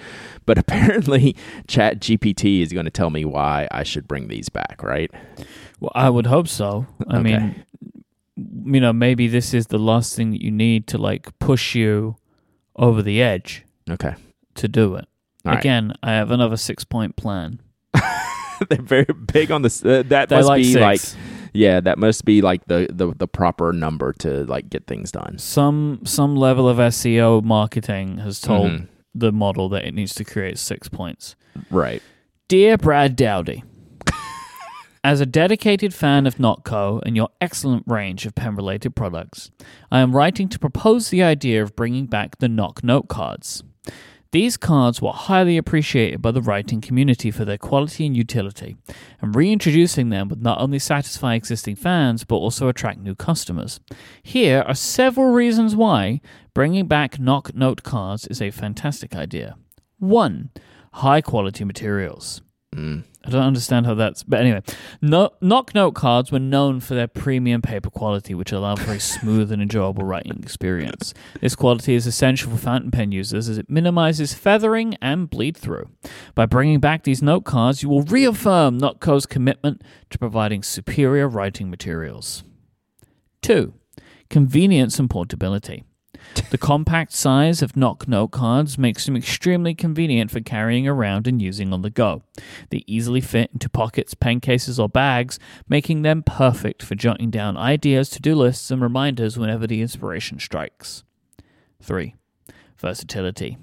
but apparently chat GPT is going to tell me why I should bring these back right
Well, I would hope so. I
Okay.
mean, you know, maybe this is the last thing that you need to like push you over the edge
okay
to do it.
All right.
Again, I have another six point plan.
they're very big on this uh, that
They
must
like
be
six.
like yeah that must be like the, the the proper number to like get things done
some some level of SEO marketing has told
Mhm.
the model that it needs to create six points.
right
Dear Brad Dowdy, as a dedicated fan of Nock Co and your excellent range of pen related products, I am writing to propose the idea of bringing back the Nock Note cards. These cards were highly appreciated by the writing community for their quality and utility, and reintroducing them would not only satisfy existing fans but also attract new customers. Here are several reasons why bringing back Nock Note cards is a fantastic idea. 1. High quality materials. I don't understand how that's. But anyway, no, Nock note cards were known for their premium paper quality, which allowed for a smooth and enjoyable writing experience. This quality is essential for fountain pen users as it minimizes feathering and bleed through. By bringing back these note cards, you will reaffirm Nock Co's commitment to providing superior writing materials. 2. Convenience and portability. The compact size of Nock Note cards makes them extremely convenient for carrying around and using on the go. They easily fit into pockets, pen cases, or bags, making them perfect for jotting down ideas, to do lists, and reminders whenever the inspiration strikes. 3. Versatility.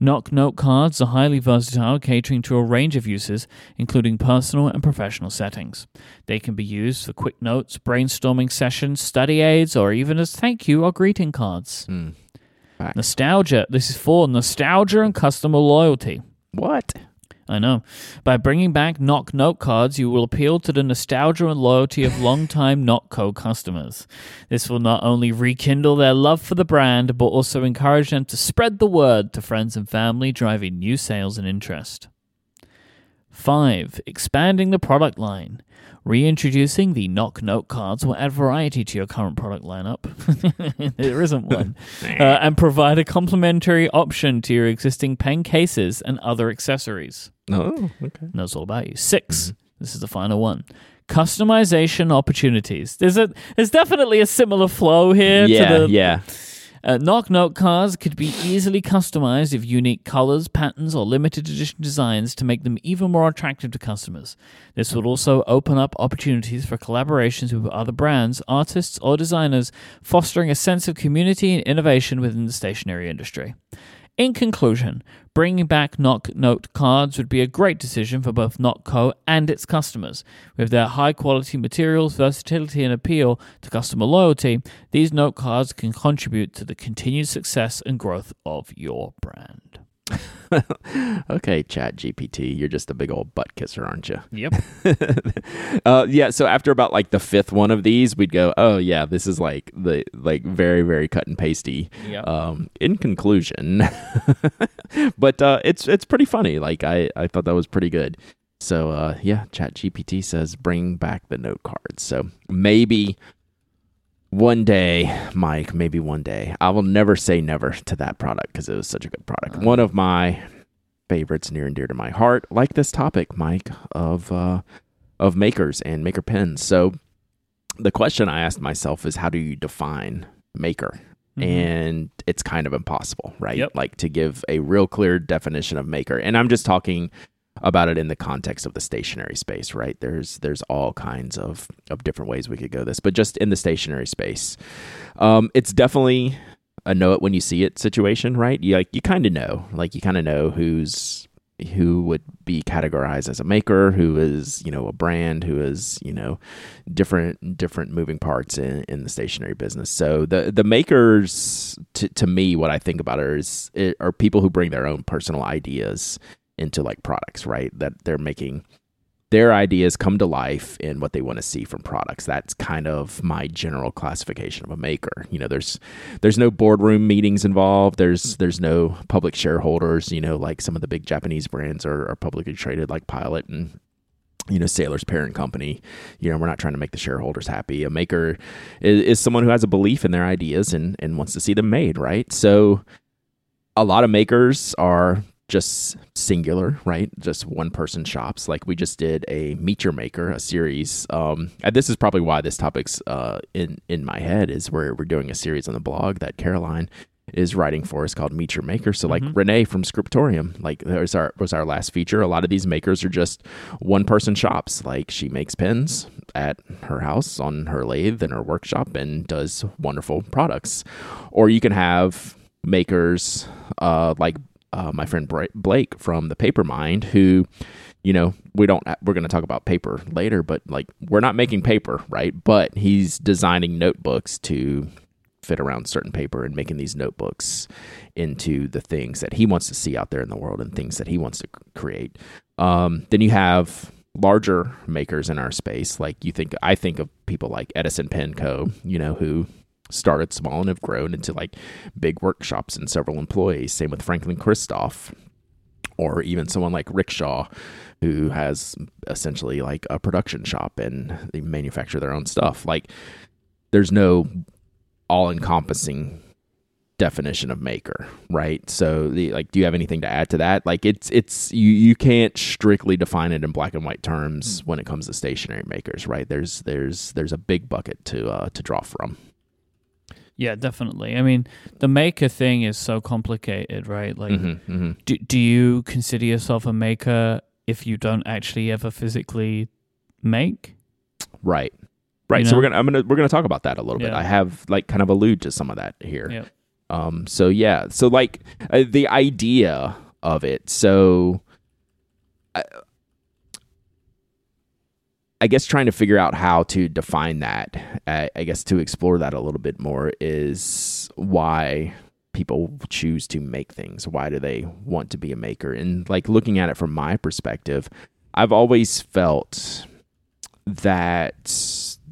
Nock Note cards are highly versatile, catering to a range of uses, including personal and professional settings. They can be used for quick notes, brainstorming sessions, study aids, or even as thank you or greeting cards.
Mm.
Nostalgia. This is for nostalgia and customer loyalty.
what
I know. By bringing back Nock Note cards, you will appeal to the nostalgia and loyalty of longtime Nock Co customers. This will not only rekindle their love for the brand, but also encourage them to spread the word to friends and family, driving new sales and interest. 5. Expanding the product line. Reintroducing the Nock Note cards will add variety to your current product lineup. there isn't one. Uh, and provide a complementary option to your existing pen cases and other accessories.
oh okay
And that's all about you. 6 This is the final one. Customization opportunities. There's a there's definitely a similar flow here.
yeah
to the,
yeah
uh, Nock note cards could be easily customized with unique colors, patterns, or limited edition designs to make them even more attractive to customers. This would also open up opportunities for collaborations with other brands, artists, or designers, fostering a sense of community and innovation within the stationery industry. In conclusion, bringing back Nock Note cards would be a great decision for both Nock Co and its customers. With their high quality materials, versatility, and appeal to customer loyalty, these note cards can contribute to the continued success and growth of your brand.
okay, Chat GPT, you're just a big old butt kisser, aren't you?
Yep.
uh, yeah. So after about like the fifth one of these, we'd go, oh yeah, this is like the like very very cut and pasty.
Yep.
Um, in conclusion, but uh, it's it's pretty funny. Like I I thought that was pretty good. So uh, yeah, Chat GPT says bring back the note cards. So maybe one day, Myke, maybe one day. I will never say never to that product because it was such a good product. One of my favorites near and dear to my heart, like this topic, Myke, of uh, of makers and maker pens. So the question I asked myself is how do you define maker?
Mhm.
And it's kind of impossible, right?
Yep.
Like to give a real clear definition of maker. And I'm just talking about it in the context of the stationery space, right? There's there's all kinds of of different ways we could go this, but just in the stationery space, um, it's definitely a know it when you see it situation, right? You like you kind of know, like you kind of know who's who would be categorized as a maker, who is you know a brand, who is you know different different moving parts in, in the stationery business. So the the makers, to, to me, what I think about it is are people who bring their own personal ideas into like products, right? That they're making their ideas come to life in what they want to see from products. That's kind of my general classification of a maker. You know, there's there's no boardroom meetings involved. There's there's no public shareholders. You know, like some of the big Japanese brands are, are publicly traded, like Pilot and you know Sailor's parent company. You know, we're not trying to make the shareholders happy. A maker is, is someone who has a belief in their ideas and and wants to see them made, right? So a lot of makers are just singular, right? Just one person shops. Like we just did a Meet Your Maker, a series. Um, and this is probably why this topic's uh, in in my head is where we're doing a series on the blog that Caroline is writing for us called Meet Your Maker. So like
Mhm.
Renee from Scriptorium, like there's our was our last feature. A lot of these makers are just one person shops. Like she makes pens at her house on her lathe in her workshop and does wonderful products. Or you can have makers uh, like uh, my friend Blake from the Paper Mind, who, you know, we don't. We're going to talk about paper later, but like we're not making paper, right? But he's designing notebooks to fit around certain paper and making these notebooks into the things that he wants to see out there in the world and things that he wants to create. Um, then you have larger makers in our space, like you think. I think of people like Edison Pen Co. You know who started small and have grown into like big workshops and several employees. Same with Franklin Christoph, or even someone like Rickshaw, who has essentially like a production shop and they manufacture their own stuff. Like, there's no all encompassing definition of maker right so the, like do you have anything to add to that like it's it's you you can't strictly define it in black and white terms when it comes to stationery makers right there's there's there's a big bucket to uh to draw from
Yeah, definitely. I mean, the maker thing is so complicated, right? Like,
Mhm, mhm.
do, do you consider yourself a maker if you don't actually ever physically make?
Right. Right.
You
So we're gonna I'm gonna we're gonna talk about that a little bit. I have like kind of allude to some of that here.
Yep.
Um. So yeah. So like uh, the idea of it. So. I, I guess trying to figure out how to define that, I, I guess to explore that a little bit more is why people choose to make things. Why do they want to be a maker? And like looking at it from my perspective, I've always felt that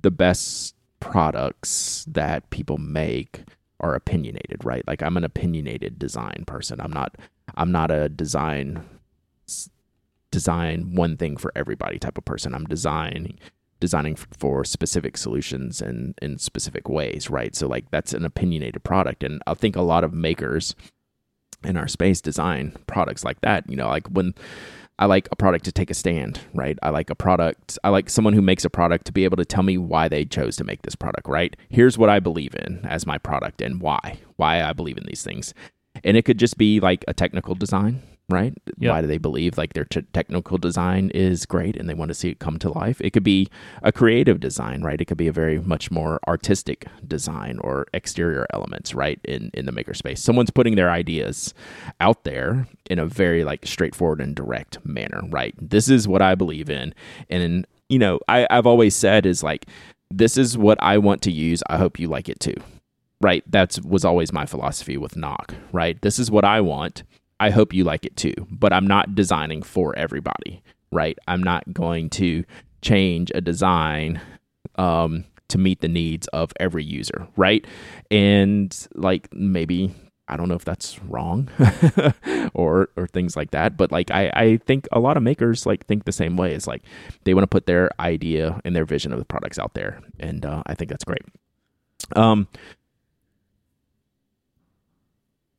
the best products that people make are opinionated, right? Like I'm an opinionated design person. I'm not I'm not a design design one thing for everybody type of person. I'm designing designing for specific solutions and in specific ways, right? So like that's an opinionated product and I think a lot of makers in our space design products like that, you know, like when I like a product to take a stand, right? I like a product, I like someone who makes a product to be able to tell me why they chose to make this product, right? Here's what I believe in as my product and why, why I believe in these things. And it could just be like a technical design, right?
Yeah.
Why do they believe like their t- technical design is great and they want to see it come to life? It could be a creative design, right? It could be a very much more artistic design or exterior elements, right? In in the makerspace, someone's putting their ideas out there in a very like straightforward and direct manner, right? This is what I believe in, and you know, I I've always said is like this is what I want to use. I hope you like it too, right? That's was always my philosophy with Nock, right? This is what I want. I hope you like it too, but I'm not designing for everybody, right? I'm not going to change a design um, to meet the needs of every user, right? And like maybe I don't know if that's wrong or or things like that, but like I I think a lot of makers like think the same way. It's like they want to put their idea and their vision of the products out there, and uh, I think that's great. Um,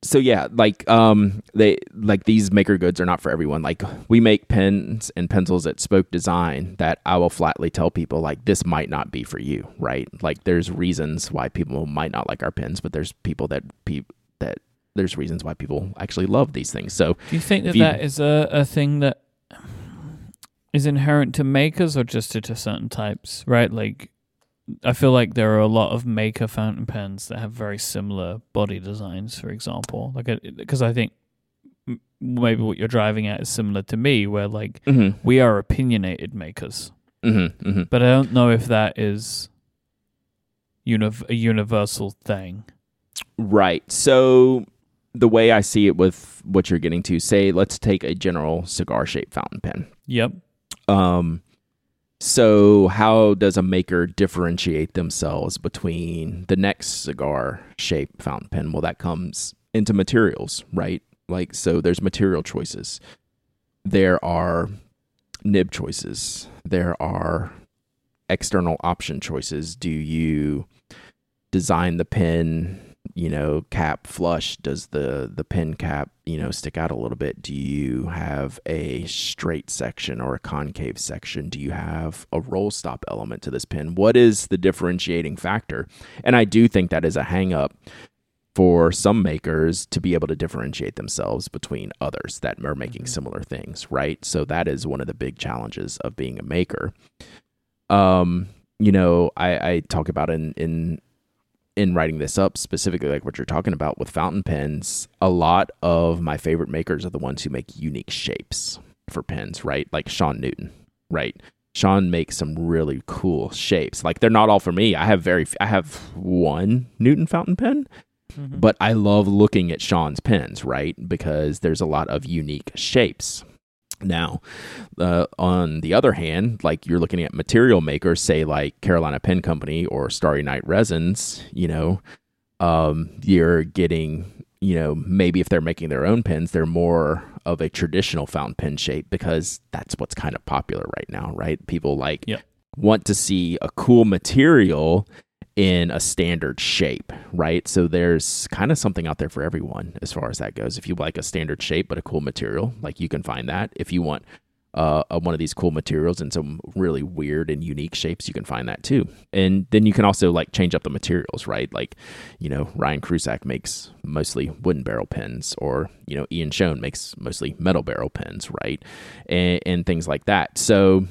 so yeah, like um they like these maker goods are not for everyone. Like we make pens and pencils at Spoke Design that I will flatly tell people like this might not be for you, right? Like there's reasons why people might not like our pens, but there's people that pe- that there's reasons why people actually love these things. So
Do you think that
you-
that is a, a thing that is inherent to makers or just to, to certain types, right? Like, I feel like there are a lot of maker fountain pens that have very similar body designs, for example. Like, because I think maybe what you're driving at is similar to me, where like
mm-hmm,
we are opinionated makers,
mm-hmm, mm-hmm.
but I don't know if that is univ- a universal thing.
Right. So the way I see it with what you're getting to, say let's take a general cigar shaped fountain pen.
Yep.
Um, so how does a maker differentiate themselves between the next cigar shape fountain pen? Well, that comes into materials, right? Like, so there's material choices. There are nib choices. There are external option choices. Do you design the pen you know cap flush? Does the the pin cap you know stick out a little bit? Do you have a straight section or a concave section? Do you have a roll stop element to this pin? What is the differentiating factor? And i do think that is a hang up for some makers to be able to differentiate themselves between others that are making
Mhm.
similar things right? So that is one of the big challenges of being a maker. Um you know i i talk about in in in writing this up specifically like what you're talking about with fountain pens a lot of my favorite makers are the ones who make unique shapes for pens right like Shawn Newton right sean makes some really cool shapes like they're not all for me i have very i have one newton fountain pen
Mm-hmm.
but I love looking at Sean's pens, right? Because there's a lot of unique shapes. Now, uh, on the other hand, like you're looking at material makers, say like Carolina Pen Company or Starry Night Resins, you know, um, you're getting, you know, maybe if they're making their own pens, they're more of a traditional fountain pen shape because that's what's kind of popular right now, right? People like
Yep.
want to see a cool material in a standard shape, right? So there's kind of something out there for everyone as far as that goes. If you like a standard shape but a cool material, like you can find that. If you want uh, one of these cool materials in some really weird and unique shapes, you can find that too. And then you can also like change up the materials, right? Like, you know, Ryan Krusac makes mostly wooden barrel pens, or you know, Ian Schon makes mostly metal barrel pens, right? And, and things like that. So,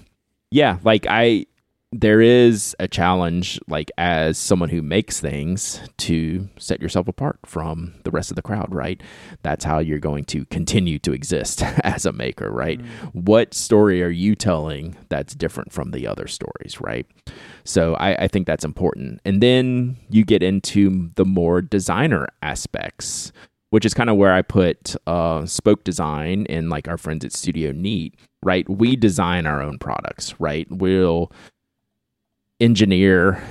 yeah, like I there is a challenge like as someone who makes things to set yourself apart from the rest of the crowd right? That's how you're going to continue to exist as a maker right? What story are you telling that's different from the other stories right? So I, I think that's important. And then you get into the more designer aspects which is kind of where i put uh, spoke design and like our friends at studio neat right? We design our own products right? We'll engineer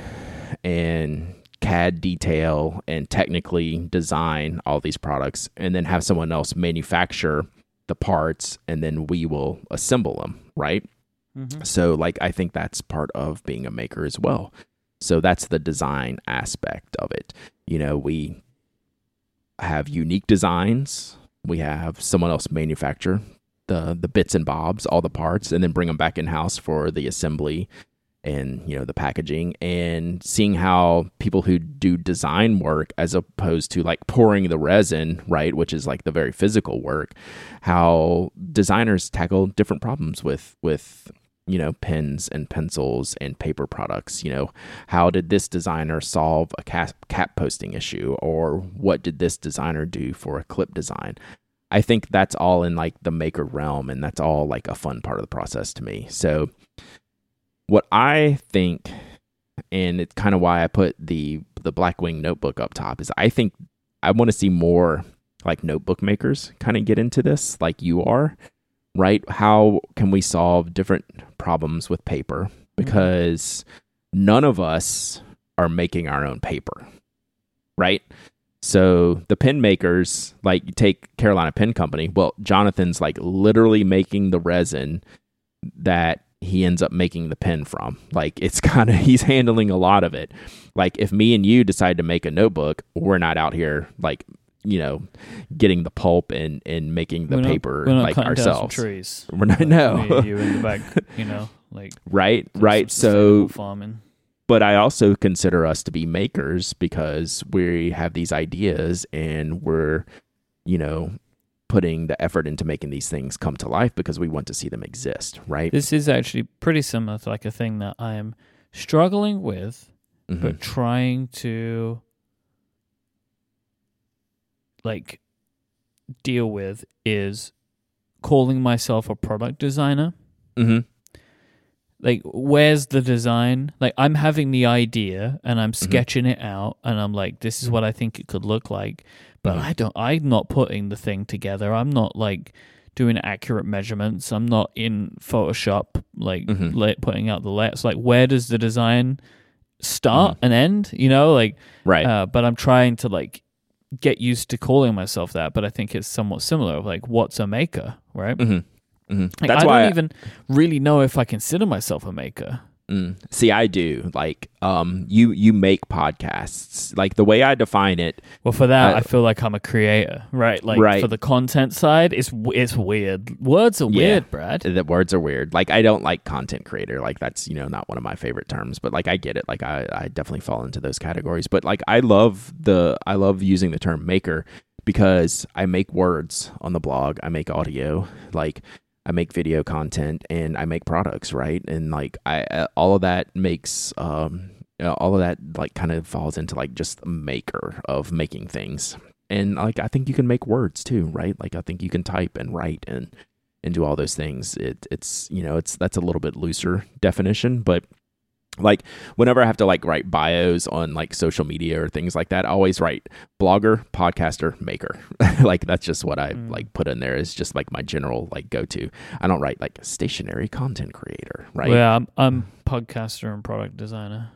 and CAD detail and technically design all these products and then have someone else manufacture the parts and then we will assemble them, right?
Mm-hmm.
So like I think that's part of being a maker as well. So that's the design aspect of it. You know, we have unique designs. We have someone else manufacture the the bits and bobs, all the parts, and then bring them back in house for the assembly and you know the packaging and seeing how people who do design work as opposed to like pouring the resin right which is like the very physical work how designers tackle different problems with with you know pens and pencils and paper products. You know how did this designer solve a cap, cap posting issue? Or what did this designer do for a clip design? I think that's all in like the maker realm and that's all like a fun part of the process to me. So what I think, and it's kind of why I put the the Blackwing notebook up top, is I think I want to see more like notebook makers kind of get into this, like you are, right? How can we solve different problems with paper? Mm-hmm. Because none of us are making our own paper, right? So the pen makers, like you take Carolina Pen Company, well, Jonathan's like literally making the resin that he ends up making the pen from. Like it's kind of he's handling a lot of it. Like if me and you decide to make a notebook, we're not out here like you know getting the pulp and and making the
We're
paper
not
like
cutting down some
ourselves.
trees.
We're not
Like,
no
me and you in the back, you know, like
right right. So
farming.
but I also consider us to be makers because we have these ideas and we're, you know, putting the effort into making these things come to life because we want to see them exist, right?
This is actually pretty similar to like a thing that I am struggling with,
Mhm.
but trying to like deal with is calling myself a product designer.
Mhm.
Like, where's the design? Like, I'm having the idea and I'm
Mm-hmm.
sketching it out, and I'm like, this is what I think it could look like. But. I don't. I'm not putting the thing together. I'm not like doing accurate measurements. I'm not in Photoshop like
Mhm.
la- putting out the layers. Like, where does the design start
Mm-hmm.
and end? You know, like,
Right.
uh, but I'm trying to like get used to calling myself that. But I think it's somewhat similar. of, Like, what's a maker, right?
Mhm. Mhm.
Like,
That's
I
why
don't even really know if I consider myself a maker.
Mm. See, I do. Like, um, you you make podcasts. Like the way I define it.
Well, for that,
Uh,
I feel like I'm a creator, right? Like
Right.
for the content side, it's it's weird. Words are
Yeah.
weird, Brad.
The words are weird. Like I don't like content creator. Like that's you know not one of my favorite terms. But like I get it. Like I I definitely fall into those categories. But like I love the I love using the term maker because I make words on the blog. I make audio. Like I make video content and I make products, right? And like I uh, all of that makes um all of that like kind of falls into like just maker of making things. And like I think you can make words too, right? Like I think you can type and write and and do all those things. It it's you know, it's that's a little bit looser definition, but like whenever I have to like write bios on like social media or things like that, I always write blogger, podcaster, maker. like that's just what I
Mm.
like put in there is just like my general like go to. I don't write like stationery content creator, right?
Well, I'm, I'm podcaster and product designer.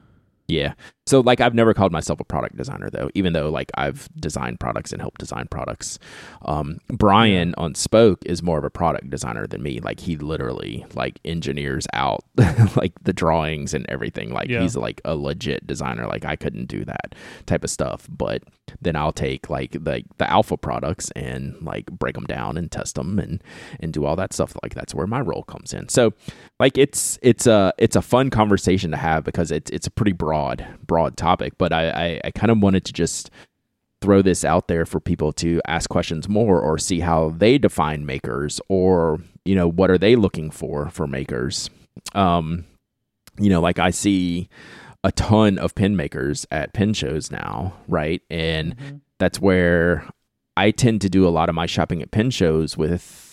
Yeah. So like I've never called myself a product designer though, even though like I've designed products and helped design products. Um Brian on Spoke is more of a product designer than me. Like he literally like engineers out like the drawings and everything. Like
Yeah.
he's like a legit designer. Like I couldn't do that type of stuff. But then I'll take like the the alpha products and like break them down and test them and and do all that stuff. Like that's where my role comes in. So like it's it's a it's a fun conversation to have because it's it's a pretty broad broad broad topic but i i, I kind of wanted to just throw this out there for people to ask questions more or see how they define makers or you know what are they looking for for makers. Um you know like i see a ton of pin makers at pin shows now right? And that's where I tend to do a lot of my shopping at pin shows with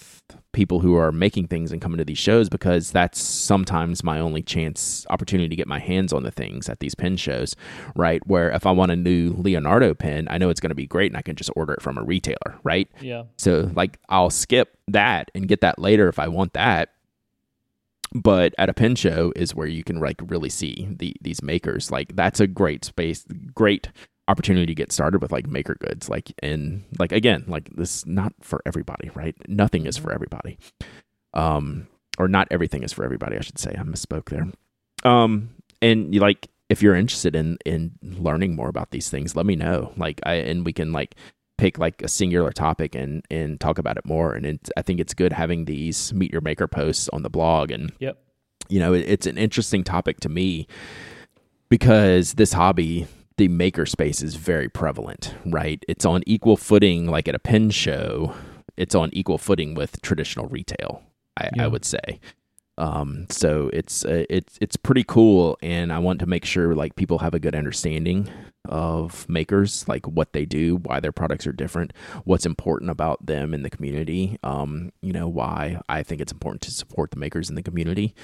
people who are making things and coming to these shows because that's sometimes my only chance opportunity to get my hands on the things at these pin shows, right? Where if I want a new Leonardo pin, I know it's going to be great and I can just order it from a retailer, right?
Yeah.
So like I'll skip that and get that later if I want that. But at a pin show is where you can like really see the these makers. Like that's a great space, great opportunity to get started with like maker goods. Like and like again, like this not for everybody, right? Nothing is for everybody. Um or not everything is for everybody, I should say. I misspoke there. Um and you like if you're interested in in learning more about these things, let me know. Like I and we can like pick like a singular topic and and talk about it more. And it's, I think it's good having these meet your maker posts on the blog. And
Yep.
you know, it, it's an interesting topic to me because this hobby, the makerspace is very prevalent. Right? It's on equal footing, like at a pin show. It's on equal footing with traditional retail. I,
Yeah.
I would say. Um, so it's uh, it's it's pretty cool, and I want to make sure like people have a good understanding of makers, like what they do, why their products are different, what's important about them in the community. Um, you know why I think it's important to support the makers in the community.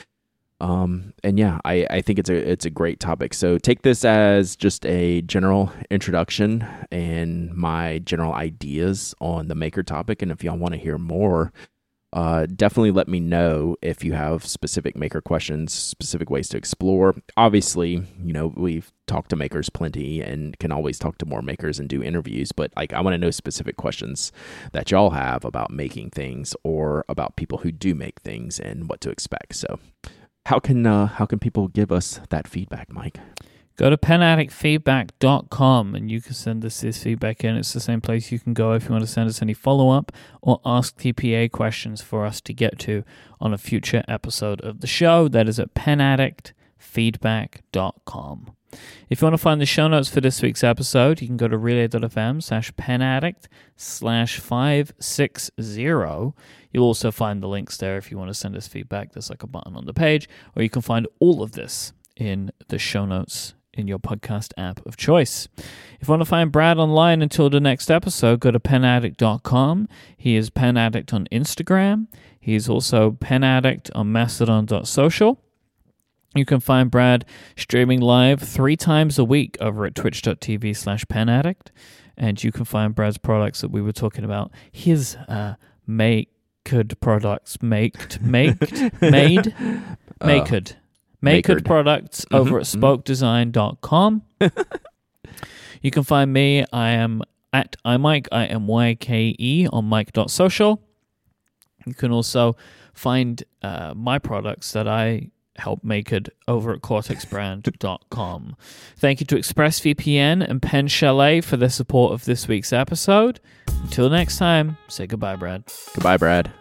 Um, and yeah, I, I think it's a it's a great topic. So take this as just a general introduction and my general ideas on the maker topic. And if y'all want to hear more, uh, definitely let me know if you have specific maker questions, specific ways to explore. Obviously, you know, we've talked to makers plenty and can always talk to more makers and do interviews, but like I want to know specific questions that y'all have about making things or about people who do make things and what to expect. So, how can uh, how can people give us that feedback, Myke?
Go to penaddictfeedback.com and you can send us this feedback in. It's the same place you can go if you want to send us any follow up or ask TPA questions for us to get to on a future episode of the show. That is at penaddictfeedback.com. If you want to find the show notes for this week's episode, you can go to relay.fm slash penaddict slash 560. You'll also find the links there if you want to send us feedback. There's like a button on the page, or you can find all of this in the show notes in your podcast app of choice. If you want to find Brad online until the next episode, go to penaddict.com. He is penaddict on Instagram. He is also penaddict on mastodon.social. You can find Brad streaming live three times a week over at twitch.tv slash penaddict. And you can find Brad's products that we were talking about, his uh, products, maked, maked, made, maked. Makered products mm-hmm, over at mm-hmm. spokedesign.com. you can find me. I am at imyke, I M Y K E, on myke.social. You can also find uh, my products that I help make it over at cortexbrand.com. Thank you to ExpressVPN and Pen Chalet for their support of this week's episode. Until next time, say goodbye, Brad.
Goodbye, Brad.